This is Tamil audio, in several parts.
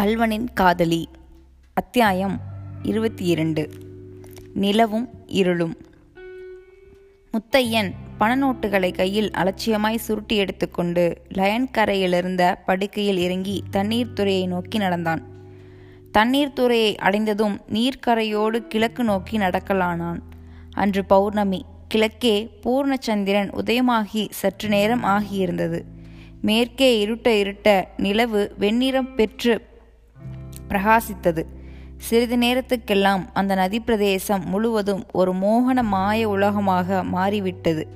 கல்வனின் காதலி. அத்தியாயம் இருபத்தி இரண்டு நிலவும் இருளும். முத்தையன் பண நோட்டுகளை கையில் அலட்சியமாய் சுருட்டி எடுத்துக்கொண்டு லயன் கரையிலிருந்த படுக்கையில் இறங்கி தண்ணீர் துறையை நோக்கி நடந்தான். தண்ணீர் துறையை அடைந்ததும் நீர்க்கரையோடு கிழக்கு நோக்கி நடக்கலானான். அன்று பௌர்ணமி. கிழக்கே பூர்ணச்சந்திரன் உதயமாகி சற்று நேரம் ஆகியிருந்தது. மேற்கே இருட்ட இருட்ட நிலவு வெண்ணிறம் பெற்று பிரகாசித்தது. சிறிது நேரத்துக்கெல்லாம் அந்த நதி பிரதேசம் முழுவதும் ஒரு மோகன மாய உலகமாக மாறிவிட்டது.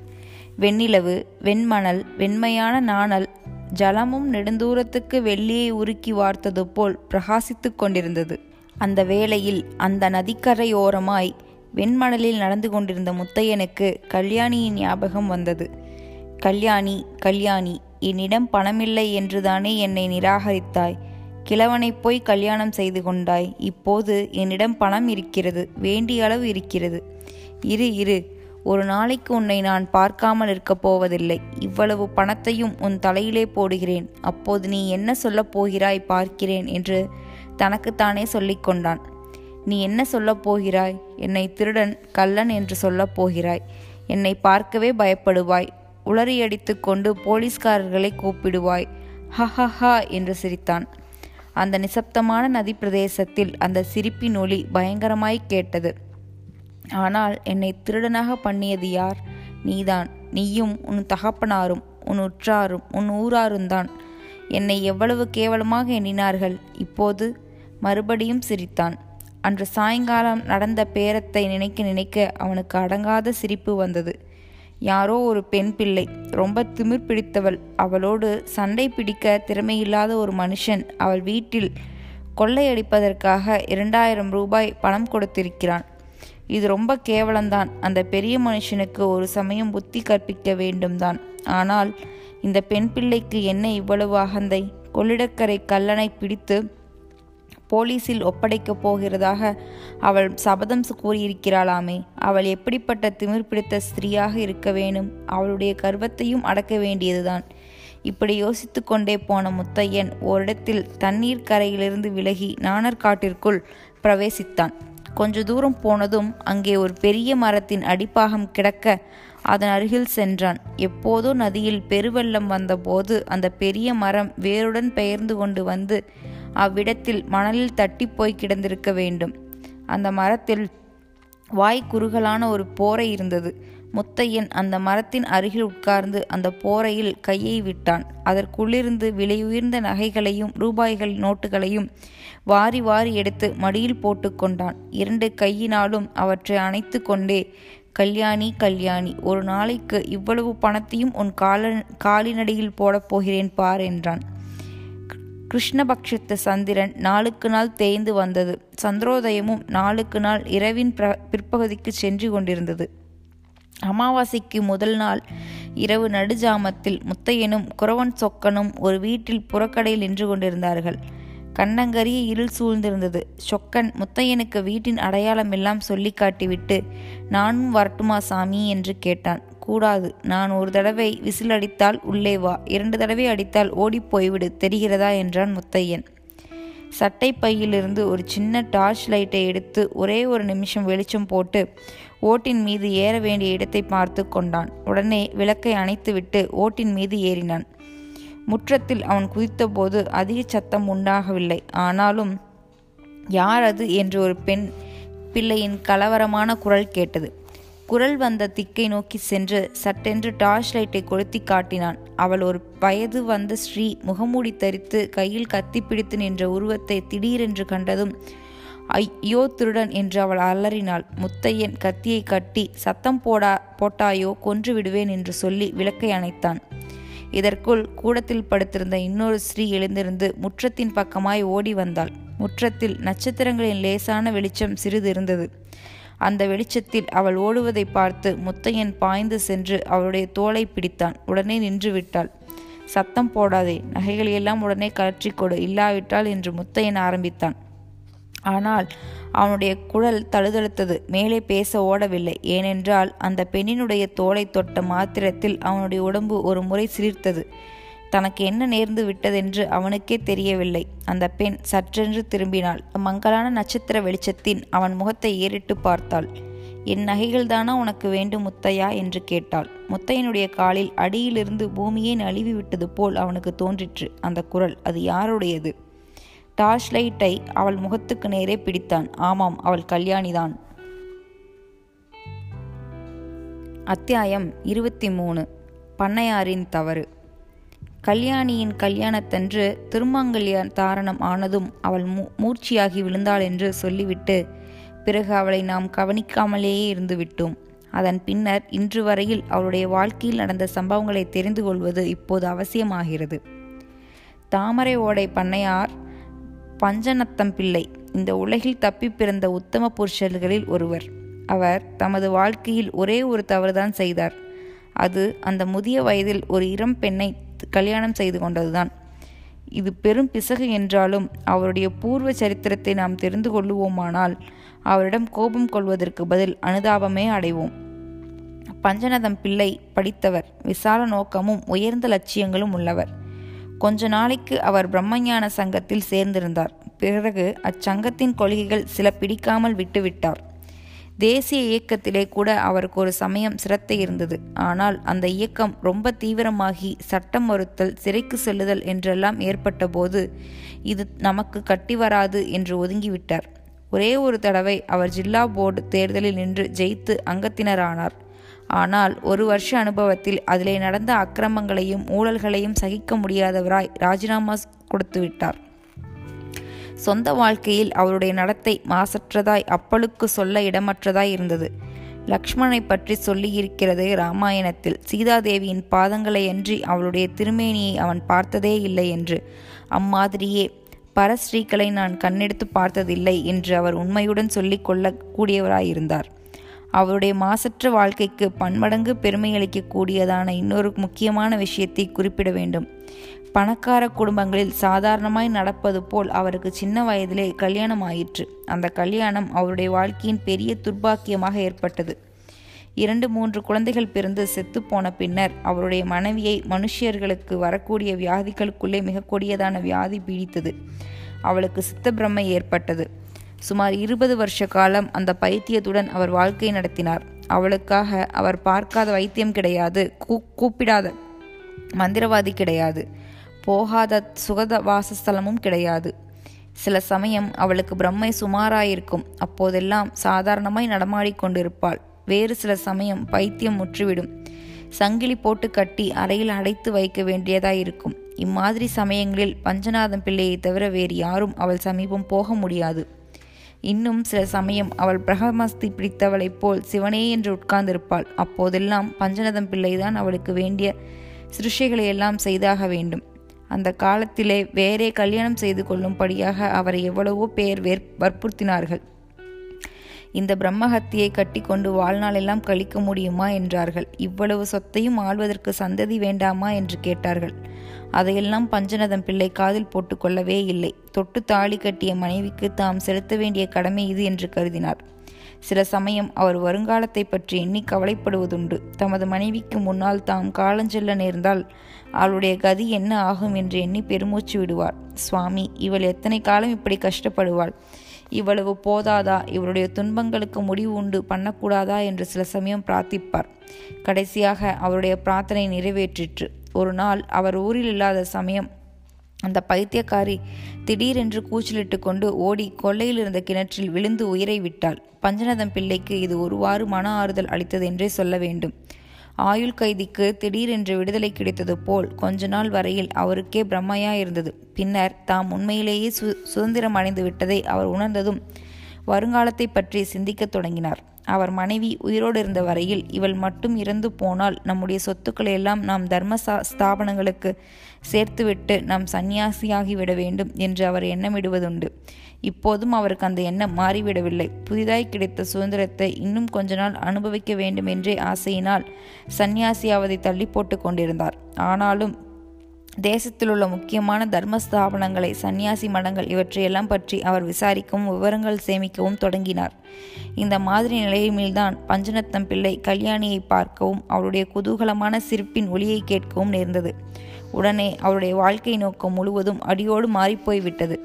வெண்ணிலவு வெண்மணல் வெண்மையான நாணல் ஜலமும் நெடுந்தூரத்துக்கு வெள்ளியை உருக்கி வார்த்தது போல் பிரகாசித்து கொண்டிருந்தது. அந்த வேளையில் அந்த நதிக்கரையோரமாய் வெண்மணலில் நடந்து கொண்டிருந்த முத்தையனுக்கு கல்யாணியின் ஞாபகம் வந்தது. கல்யாணி கல்யாணி என்னிடம் பணமில்லை என்றுதானே என்னை நிராகரித்தாய்? கிழவனைப் போய் கல்யாணம் செய்து கொண்டாய். இப்போது என்னிடம் பணம் இருக்கிறது வேண்டிய அளவு இருக்கிறது. இரு இரு. ஒரு நாளைக்கு உன்னை நான் பார்க்காமல் இருக்கப் போவதில்லை. இவ்வளவு பணத்தையும் உன் தலையிலே போடுகிறேன். அப்போது நீ என்ன சொல்லப் போகிறாய் பார்க்கிறேன் என்று தனக்குத்தானே சொல்லிக்கொண்டான் நீ என்ன சொல்லப் போகிறாய்? என்னை திருடன் கள்ளன் என்று சொல்லப் போகிறாய். என்னை பார்க்கவே பயப்படுவாய். உளறியடித்து கொண்டு போலீஸ்காரர்களை கூப்பிடுவாய். ஹஹஹா என்று சிரித்தான். அந்த நிசப்தமான நதி பிரதேசத்தில் அந்த சிரிப்பின் ஒளி பயங்கரமாய் கேட்டது. ஆனால் என்னை திருடனாக பண்ணியது யார்? நீதான். நீயும் உன் தகப்பனாரும் உன் உற்றாரும் உன் ஊராருந்தான் என்னை எவ்வளவு கேவலமாக எண்ணினார்கள். இப்போது மறுபடியும் சிரித்தான். அன்று சாயங்காலம் நடந்த பேரத்தை நினைக்க நினைக்க அவனுக்கு அடங்காத சிரிப்பு வந்தது. யாரோ ஒரு பெண் பிள்ளை ரொம்ப திமிர் பிடித்தவள். அவளோடு சண்டை பிடிக்க திறமையில்லாத ஒரு மனுஷன் அவள் வீட்டில் கொள்ளையடிப்பதற்காக இரண்டாயிரம் ரூபாய் பணம் கொடுத்திருக்கிறான். இது ரொம்ப கேவலம்தான். அந்த பெரிய மனுஷனுக்கு ஒரு சமயம் புத்தி கற்பிக்க வேண்டும்தான். ஆனால் இந்த பெண் பிள்ளைக்கு என்ன இவ்வளவு அகந்தை? கொள்ளிடக்கரை கல்லனை பிடித்து போலீஸில் ஒப்படைக்கப் போகிறதாக அவள் சபதம் கூறியிருக்கிறாளாமே. அவள் எப்படிப்பட்ட திமிர் பிடித்த ஸ்திரீயாக இருக்க வேணும் அவளுடைய கர்வத்தையும் அடக்க வேண்டியதுதான். இப்படி யோசித்து கொண்டே போன முத்தையன் ஓரிடத்தில் தண்ணீர் கரையிலிருந்து விலகி நாணர்காட்டிற்குள் பிரவேசித்தான். கொஞ்ச தூரம் போனதும் அங்கே ஒரு பெரிய மரத்தின் அடிப்பாகம் கிடக்க அதன் அருகில் சென்றான். எப்போதோ நதியில் பெருவெள்ளம் வந்தபோது அந்த பெரிய மரம் வேருடன் பெயர்ந்து கொண்டு வந்து அவ்விடத்தில் மணலில் தட்டி போய் கிடந்திருக்க வேண்டும். அந்த மரத்தில் வாய் குறுகலான ஒரு போரை இருந்தது. முத்தையன் அந்த மரத்தின் அருகில் உட்கார்ந்து அந்த போரையில் கையை விட்டான். அதற்குள்ளிருந்து விலையுயர்ந்த நகைகளையும் ரூபாய்கள் நோட்டுகளையும் வாரி வாரி எடுத்து மடியில் போட்டுக்கொண்டான் இரண்டு கையினாலும் அவற்றை அணைத்து கொண்டே கல்யாணி கல்யாணி ஒரு நாளைக்கு இவ்வளவு பணத்தையும் உன் கால காலினடியில் போடப் போகிறேன் பார் என்றான். கிருஷ்ணபக்ஷத்து சந்திரன் நாளுக்கு நாள் தேய்ந்து வந்தது. சந்திரோதயமும் நாளுக்கு நாள் இரவின் பிர பிற்பகுதிக்கு சென்று கொண்டிருந்தது. அமாவாசைக்கு முதல் நாள் இரவு நடுஜாமத்தில் முத்தையனும் குறவன் சொக்கனும் ஒரு வீட்டில் புறக்கடையில் நின்று கொண்டிருந்தார்கள். கண்ணங்கரிய இருள் சூழ்ந்திருந்தது. சொக்கன் முத்தையனுக்கு வீட்டின் அடையாளம் எல்லாம் சொல்லி காட்டிவிட்டு நானும் வரட்டுமா சாமி? என்று கேட்டான். கூடாது. நான் ஒரு தடவை விசில் அடித்தால் உள்ளே வா. இரண்டு தடவை அடித்தால் ஓடிப் போய்விடு. தெரிகிறதா? என்றான் முத்தையன். சட்டை பையிலிருந்து ஒரு சின்ன டார்ச் லைட்டை எடுத்து ஒரே ஒரு நிமிஷம் வெளிச்சம் போட்டு ஓட்டின் மீது ஏற வேண்டிய இடத்தை பார்த்து கொண்டான். உடனே விளக்கை அணைத்துவிட்டு ஓட்டின் மீது ஏறினான். முற்றத்தில் அவன் குதித்தபோது அதிக சத்தம் உண்டாகவில்லை. ஆனாலும் யார் அது? என்று ஒரு பெண் பிள்ளையின் கலவரமான குரல் கேட்டது. குரல் வந்த திக்கை நோக்கி சென்று சட்டென்று டார்ச் லைட்டை கொளுத்தி காட்டினான். அவள் ஒரு வயது வந்த ஸ்ரீ முகமூடி தரித்து கையில் கத்தி பிடித்து நின்ற உருவத்தை திடீரென்று கண்டதும் ஐயோ திருடன்! என்று அவள் அலறினாள். முத்தையன் கத்தியை கட்டி சத்தம் போடா போட்டாயோ கொன்று விடுவேன் என்று சொல்லி விளக்கை அணைத்தான். இதற்குள் கூடத்தில் படுத்திருந்த இன்னொரு ஸ்ரீ எழுந்திருந்து முற்றத்தின் பக்கமாய் ஓடி வந்தாள். முற்றத்தில் நட்சத்திரங்களின் லேசான வெளிச்சம் சிறிது இருந்தது. அந்த வெளிச்சத்தில் அவள் ஓடுவதை பார்த்து முத்தையன் பாய்ந்து சென்று அவளுடைய தோலை பிடித்தான். உடனே நின்று விட்டாள். சத்தம் போடாதே நகைகளையெல்லாம் உடனே கலற்றிக் கொடு இல்லாவிட்டால் என்று முத்தையன் ஆரம்பித்தான். ஆனால் அவனுடைய குழல் தழுதழுத்தது மேலே பேச ஓடவில்லை. ஏனென்றால் அந்த பெண்ணினுடைய தோலை தொட்ட மாத்திரத்தில் அவனுடைய உடம்பு ஒரு முறை சிலிர்த்தது. தனக்கு என்ன நேர்ந்து விட்டதென்று அவனுக்கே தெரியவில்லை. அந்த பெண் சற்றென்று திரும்பினாள். மங்களான நட்சத்திர வெளிச்சத்தின் அவன் முகத்தை ஏறிட்டு பார்த்தாள். என் நகைகள்தானா உனக்கு வேண்டும் முத்தையா? என்று கேட்டாள். முத்தையனுடைய காலில் அடியிலிருந்து பூமியே நழுவி விட்டது போல் அவனுக்கு தோன்றிற்று. அந்த குரல் அது யாருடையது? டார்ச் லைட்டை அவள் முகத்துக்கு நேரே பிடித்தான். ஆமாம் அவள் கல்யாணிதான். அத்தியாயம் இருபத்தி மூணு. பண்ணையாரின் தவறு. கல்யாணியின் கல்யாணத்தன்று திருமாங்கல்ய தாரணம் ஆனதும் அவள் மூ மூர்ச்சியாகி விழுந்தாள் என்று சொல்லிவிட்டு பிறகு அவளை நாம் கவனிக்காமலேயே இருந்துவிட்டோம். அதன் பின்னர் இன்று வரையில் அவளுடைய வாழ்க்கையில் நடந்த சம்பவங்களை தெரிந்து கொள்வது இப்போது அவசியமாகிறது. தாமரை ஓடை பண்ணையார் பஞ்சநத்தம் பிள்ளை இந்த உலகில் தப்பி பிறந்த உத்தம புருஷர்களில் ஒருவர். அவர் தமது வாழ்க்கையில் ஒரே ஒரு தவறுதான் செய்தார். அது அந்த முதிய வயதில் ஒரு இளம் பெண்ணை கல்யாணம் செய்து கொண்டதுதான். இது பெரும் பிசகு என்றாலும் அவருடைய பூர்வ சரித்திரத்தை நாம் தெரிந்து கொள்ளுவோமானால் அவரிடம் கோபம் கொள்வதற்கு பதில் அனுதாபமே அடைவோம். பஞ்சநதம் பிள்ளை படித்தவர். விசால நோக்கமும் உயர்ந்த லட்சியங்களும் உள்ளவர். கொஞ்ச நாளைக்கு அவர் பிரம்மஞான சங்கத்தில் சேர்ந்திருந்தார். பிறகு அச்சங்கத்தின் கொள்கைகள் சில பிடிக்காமல் விட்டுவிட்டார். தேசிய இயக்கத்திலே கூட அவருக்கு ஒரு சமயம் சிரத்தை இருந்தது. ஆனால் அந்த இயக்கம் ரொம்ப தீவிரமாகி சட்டம் மறுத்தல் சிறைக்கு செல்லுதல் என்றெல்லாம் ஏற்பட்ட போது இது நமக்கு கட்டி வராது என்று ஒதுங்கிவிட்டார். ஒரே ஒரு தடவை அவர் ஜில்லா போர்டு தேர்தலில் நின்று ஜெயித்து அங்கத்தினரானார். ஆனால் ஒரு வருஷ அனுபவத்தில் அதிலே நடந்த அக்கிரமங்களையும் ஊழல்களையும் சகிக்க முடியாதவராய் ராஜினாமா கொடுத்துவிட்டார். சொந்த வாழ்க்கையில் அவருடைய நடத்தை மாசற்றதாய் அப்பளுக்கு சொல்ல இடமற்றதாய் இருந்தது. லக்ஷ்மணை பற்றி சொல்லியிருக்கிறது ராமாயணத்தில். சீதாதேவியின் பாதங்களையன்றி அவளுடைய திருமேனியை அவன் பார்த்ததே இல்லை என்று. அம்மாதிரியே பரஸ்ரீகளை நான் கண்ணெடுத்து பார்த்ததில்லை என்று அவர் உண்மையுடன் சொல்லிக் கொள்ளக்கூடியவராயிருந்தார். அவருடைய மாசற்ற வாழ்க்கைக்கு பன்மடங்கு பெருமையளிக்கக்கூடியதான இன்னொரு முக்கியமான விஷயத்தை குறிப்பிட வேண்டும். பணக்கார குடும்பங்களில் சாதாரணமாய் நடப்பது போல் அவருக்கு சின்ன வயதிலே கல்யாணம் ஆயிற்று அந்த கல்யாணம் அவருடைய வாழ்க்கையின் பெரிய துர்பாக்கியமாக ஏற்பட்டது. இரண்டு மூன்று குழந்தைகள் பிறந்து செத்துப்போன போன பின்னர் அவருடைய மனைவியை மனுஷியர்களுக்கு வரக்கூடிய வியாதிகளுக்குள்ளே மிக கொடியதான வியாதி பீடித்தது. அவளுக்கு சித்தப்பிரமை ஏற்பட்டது. சுமார் இருபது வருஷ காலம் அந்த பைத்தியத்துடன் அவர் வாழ்க்கை நடத்தினார். அவளுக்காக அவர் பார்க்காத வைத்தியம் கிடையாது. கூ கூப்பிடாத மந்திரவாதி கிடையாது. போகாத சுகத வாசஸ்தலமும் கிடையாது. சில சமயம் அவளுக்கு பிரம்மை சுமாராயிருக்கும். அப்போதெல்லாம் சாதாரணமாய் நடமாடிக்கொண்டிருப்பாள் வேறு சில சமயம் பைத்தியம் முற்றிவிடும். சங்கிலி போட்டு கட்டி அறையில் அடைத்து வைக்க வேண்டியதாயிருக்கும். இம்மாதிரி சமயங்களில் பஞ்சநாதம் பிள்ளையை தவிர வேறு யாரும் அவள் சமீபம் போக முடியாது. இன்னும் சில சமயம் அவள் பிரகமஸ்தி பிடித்தவளைப் போல் சிவனே என்று உட்கார்ந்திருப்பாள். அப்போதெல்லாம் பஞ்சநதம் பிள்ளைதான் அவளுக்கு வேண்டிய சிருஷைகளை எல்லாம் செய்தாக வேண்டும். அந்த காலத்திலே வேறே கல்யாணம் செய்து கொள்ளும்படியாக அவரை எவ்வளவோ பேர் வேர் வற்புறுத்தினார்கள். இந்த பிரம்மஹத்தியை கட்டிக்கொண்டு வாழ்நாளெல்லாம் கழிக்க முடியுமா என்றார்கள். இவ்வளவு சொத்தையும் ஆள்வதற்கு சந்ததி வேண்டாமா என்று கேட்டார்கள். அதையெல்லாம் பஞ்சநதம் பிள்ளை காதில் போட்டுக்கொள்ளவே இல்லை. தொட்டு தாலி கட்டிய மனைவிக்கு தாம் செலுத்த வேண்டிய கடமை இது என்று கருதினார். சில சமயம் அவர் வருங்காலத்தை பற்றி எண்ணி கவலைப்படுவதுண்டு. தமது மனைவிக்கு முன்னால் தாம் காலஞ்செல்ல நேர்ந்தால் அவளுடைய கதி என்ன ஆகும் என்று எண்ணி பெருமூச்சு விடுவார். சுவாமி இவள் எத்தனை காலம் இப்படி கஷ்டப்படுவாள்? இவ்வளவு போதாதா? இவருடைய துன்பங்களுக்கு முடிவு உண்டு பண்ணக்கூடாதா? என்று சில சமயம் பிரார்த்திப்பார். கடைசியாக அவருடைய பிரார்த்தனை நிறைவேற்றிற்று. ஒரு நாள் அவர் ஊரில் இல்லாத சமயம் அந்த பைத்தியக்காரி திடீரென்று கூச்சலிட்டு கொண்டு ஓடி கொள்ளையில் இருந்த கிணற்றில் விழுந்து உயிரை விட்டாள். பஞ்சநதம் பிள்ளைக்கு இது ஒருவாறு மன ஆறுதல் அளித்தது என்றே சொல்ல வேண்டும். ஆயுள் கைதிக்கு திடீரென்று விடுதலை கிடைத்தது போல் கொஞ்ச நாள் வரையில் அவருக்கே பிரம்மையா இருந்தது பின்னர் தாம் உண்மையிலேயே சு சுதந்திரம் அடைந்து விட்டதை அவர் உணர்ந்ததும் வருங்காலத்தை பற்றி சிந்திக்கத் தொடங்கினார். அவர் மனைவி உயிரோடு இருந்த வரையில் இவள் மட்டும் இறந்து போனால் நம்முடைய சொத்துக்களை எல்லாம் நாம் தர்ம ஸ்தாபனங்களுக்கு சேர்த்துவிட்டு நாம் சந்நியாசியாகிவிட வேண்டும் என்று அவர் எண்ணமிடுவதுண்டு. இப்போதும் அவருக்கு அந்த எண்ணம் மாறிவிடவில்லை. புதிதாய் கிடைத்த சுதந்திரத்தை இன்னும் கொஞ்ச நாள் அனுபவிக்க வேண்டும் என்றே ஆசையினால் சந்நியாசியாவதை தள்ளி போட்டு கொண்டிருந்தார். ஆனாலும் தேசத்தில் உள்ள முக்கியமான தர்ம ஸ்தாபனங்களை சந்நியாசி மடங்கள் இவற்றையெல்லாம் பற்றி அவர் விசாரிக்கவும் விவரங்கள் சேமிக்கவும் தொடங்கினார். இந்த மாதிரி நிலையில்தான் பஞ்சநத்தம் பிள்ளை கல்யாணியை பார்க்கவும் அவருடைய குதூகலமான சிரிப்பின் ஒளியை கேட்கவும் நேர்ந்தது. உடனே அவருடைய வாழ்க்கை நோக்கம் முழுவதும் அடியோடு மாறிப்போய்விட்டது.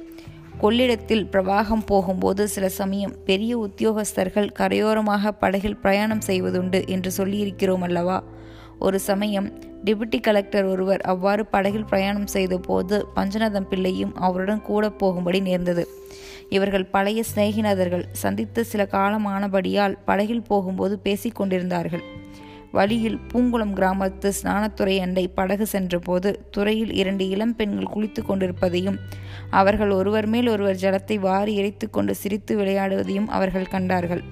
கொள்ளிடத்தில் பிரவாகம் போகும்போது சில சமயம் பெரிய உத்தியோகஸ்தர்கள் கரையோரமாக படகில் பிரயாணம் செய்வதுண்டு என்று சொல்லியிருக்கிறோம் அல்லவா ஒரு சமயம் டெபுட்டி கலெக்டர் ஒருவர் அவ்வாறு படகில் பிரயாணம் செய்தபோது பஞ்சநாதம் பிள்ளையும் அவருடன் கூட போகும்படி நேர்ந்தது. இவர்கள் பழைய சிநேகினதர்கள் சந்தித்து சில காலமானபடியால் படகில் போகும்போது பேசிக்கொண்டிருந்தார்கள் வழியில் பூங்குளம் கிராமத்து ஸ்நானத்துறை அண்டை படகு சென்றபோது துறையில் இரண்டு இளம் பெண்கள் குளித்து கொண்டிருப்பதையும் அவர்கள் ஒருவர் மேல் ஒருவர் ஜலத்தை வாரி இறைத்து கொண்டு சிரித்து விளையாடுவதையும் அவர்கள் கண்டார்கள்.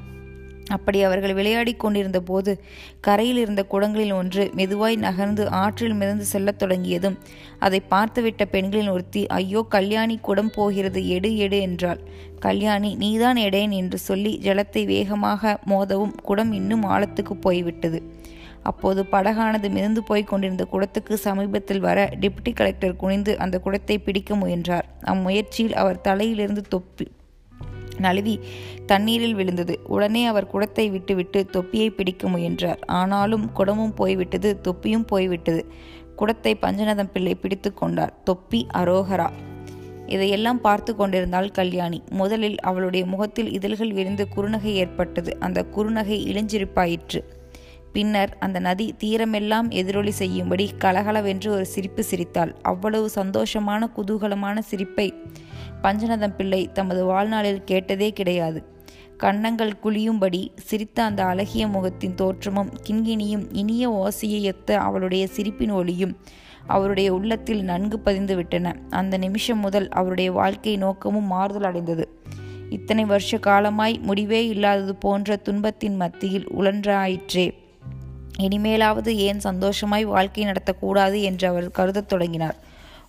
அப்படி அவர்கள் விளையாடி கொண்டிருந்த போது கரையில் இருந்த குடங்களில் ஒன்று மெதுவாய் நகர்ந்து ஆற்றில் மிதந்து செல்லத் தொடங்கியதும் அதை பார்த்துவிட்ட பெண்களின் ஒருத்தி ஐயோ கல்யாணி குடம் போகிறது எடு எடு என்றாள். கல்யாணி நீதான் எடேன் என்று சொல்லி ஜலத்தை வேகமாக மோதவும் குடம் இன்னும் ஆழத்துக்கு போய்விட்டது. அப்போது படகானது மிதந்து போய் கொண்டிருந்த குடத்துக்கு சமீபத்தில் வர டிப்டி கலெக்டர் குனிந்து அந்த குடத்தை பிடிக்க முயன்றார். அம்முயற்சியில் அவர் தலையிலிருந்து தொப்பி நழுவி தண்ணீரில் விழுந்தது. உடனே அவர் குடத்தை விட்டுவிட்டு தொப்பியை பிடிக்க முயன்றார். ஆனாலும் குடமும் போய்விட்டது தொப்பியும் போய்விட்டது. குடத்தை பஞ்சநதம் பிள்ளை பிடித்து கொண்டார். தொப்பி அரோகரா. இதையெல்லாம் பார்த்து கொண்டிருந்தாள் கல்யாணி. முதலில் அவளுடைய முகத்தில் இதழ்கள் விரிந்து குறுநகை ஏற்பட்டது. அந்த குறுநகை இளஞ்சிரிப்பாயிற்று. பின்னர் அந்த நதி தீரமெல்லாம் எதிரொலி செய்யும்படி கலகலவென்று ஒரு சிரிப்பு சிரித்தாள். அவ்வளவு சந்தோஷமான குதூகலமான சிரிப்பை பஞ்சநதம் பிள்ளை தமது வாழ்நாளில் கேட்டதே கிடையாது. கன்னங்கள் குழியும்படி சிரித்த அந்த அழகிய முகத்தின் தோற்றமும் கிண்கிணியும் இனிய ஓசையை எத்த அவளுடைய சிரிப்பின் ஒளியும் அவருடைய உள்ளத்தில் நன்கு பதிந்து விட்டன. அந்த நிமிஷம் முதல் அவருடைய வாழ்க்கை நோக்கமும் மாறுதல் அடைந்தது. இத்தனை வருஷ காலமாய் முடிவே இல்லாதது போன்ற துன்பத்தின் மத்தியில் உழன்றாயிற்றே. இனிமேலாவது ஏன் சந்தோஷமாய் வாழ்க்கை நடத்தக்கூடாது என்று அவர் கருதத் தொடங்கினார்.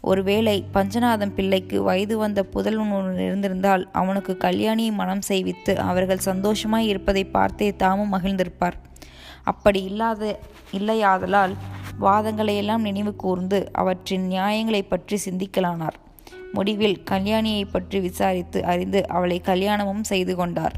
ஒருவேளை பஞ்சநாதம் பிள்ளைக்கு வயது வந்த புதல்வன் இருந்திருந்தால் அவனுக்கு கல்யாணியை மனம் செய்வித்து அவர்கள் சந்தோஷமாய் இருப்பதை பார்த்தே தாமும் மகிழ்ந்திருப்பார். அப்படி இல்லாத இல்லையாதலால் வாதங்களையெல்லாம் நினைவு கூர்ந்து அவற்றின் நியாயங்களை பற்றி சிந்திக்கலானார். முடிவில் கல்யாணியை பற்றி விசாரித்து அறிந்து அவளை கல்யாணமும் செய்து கொண்டார்.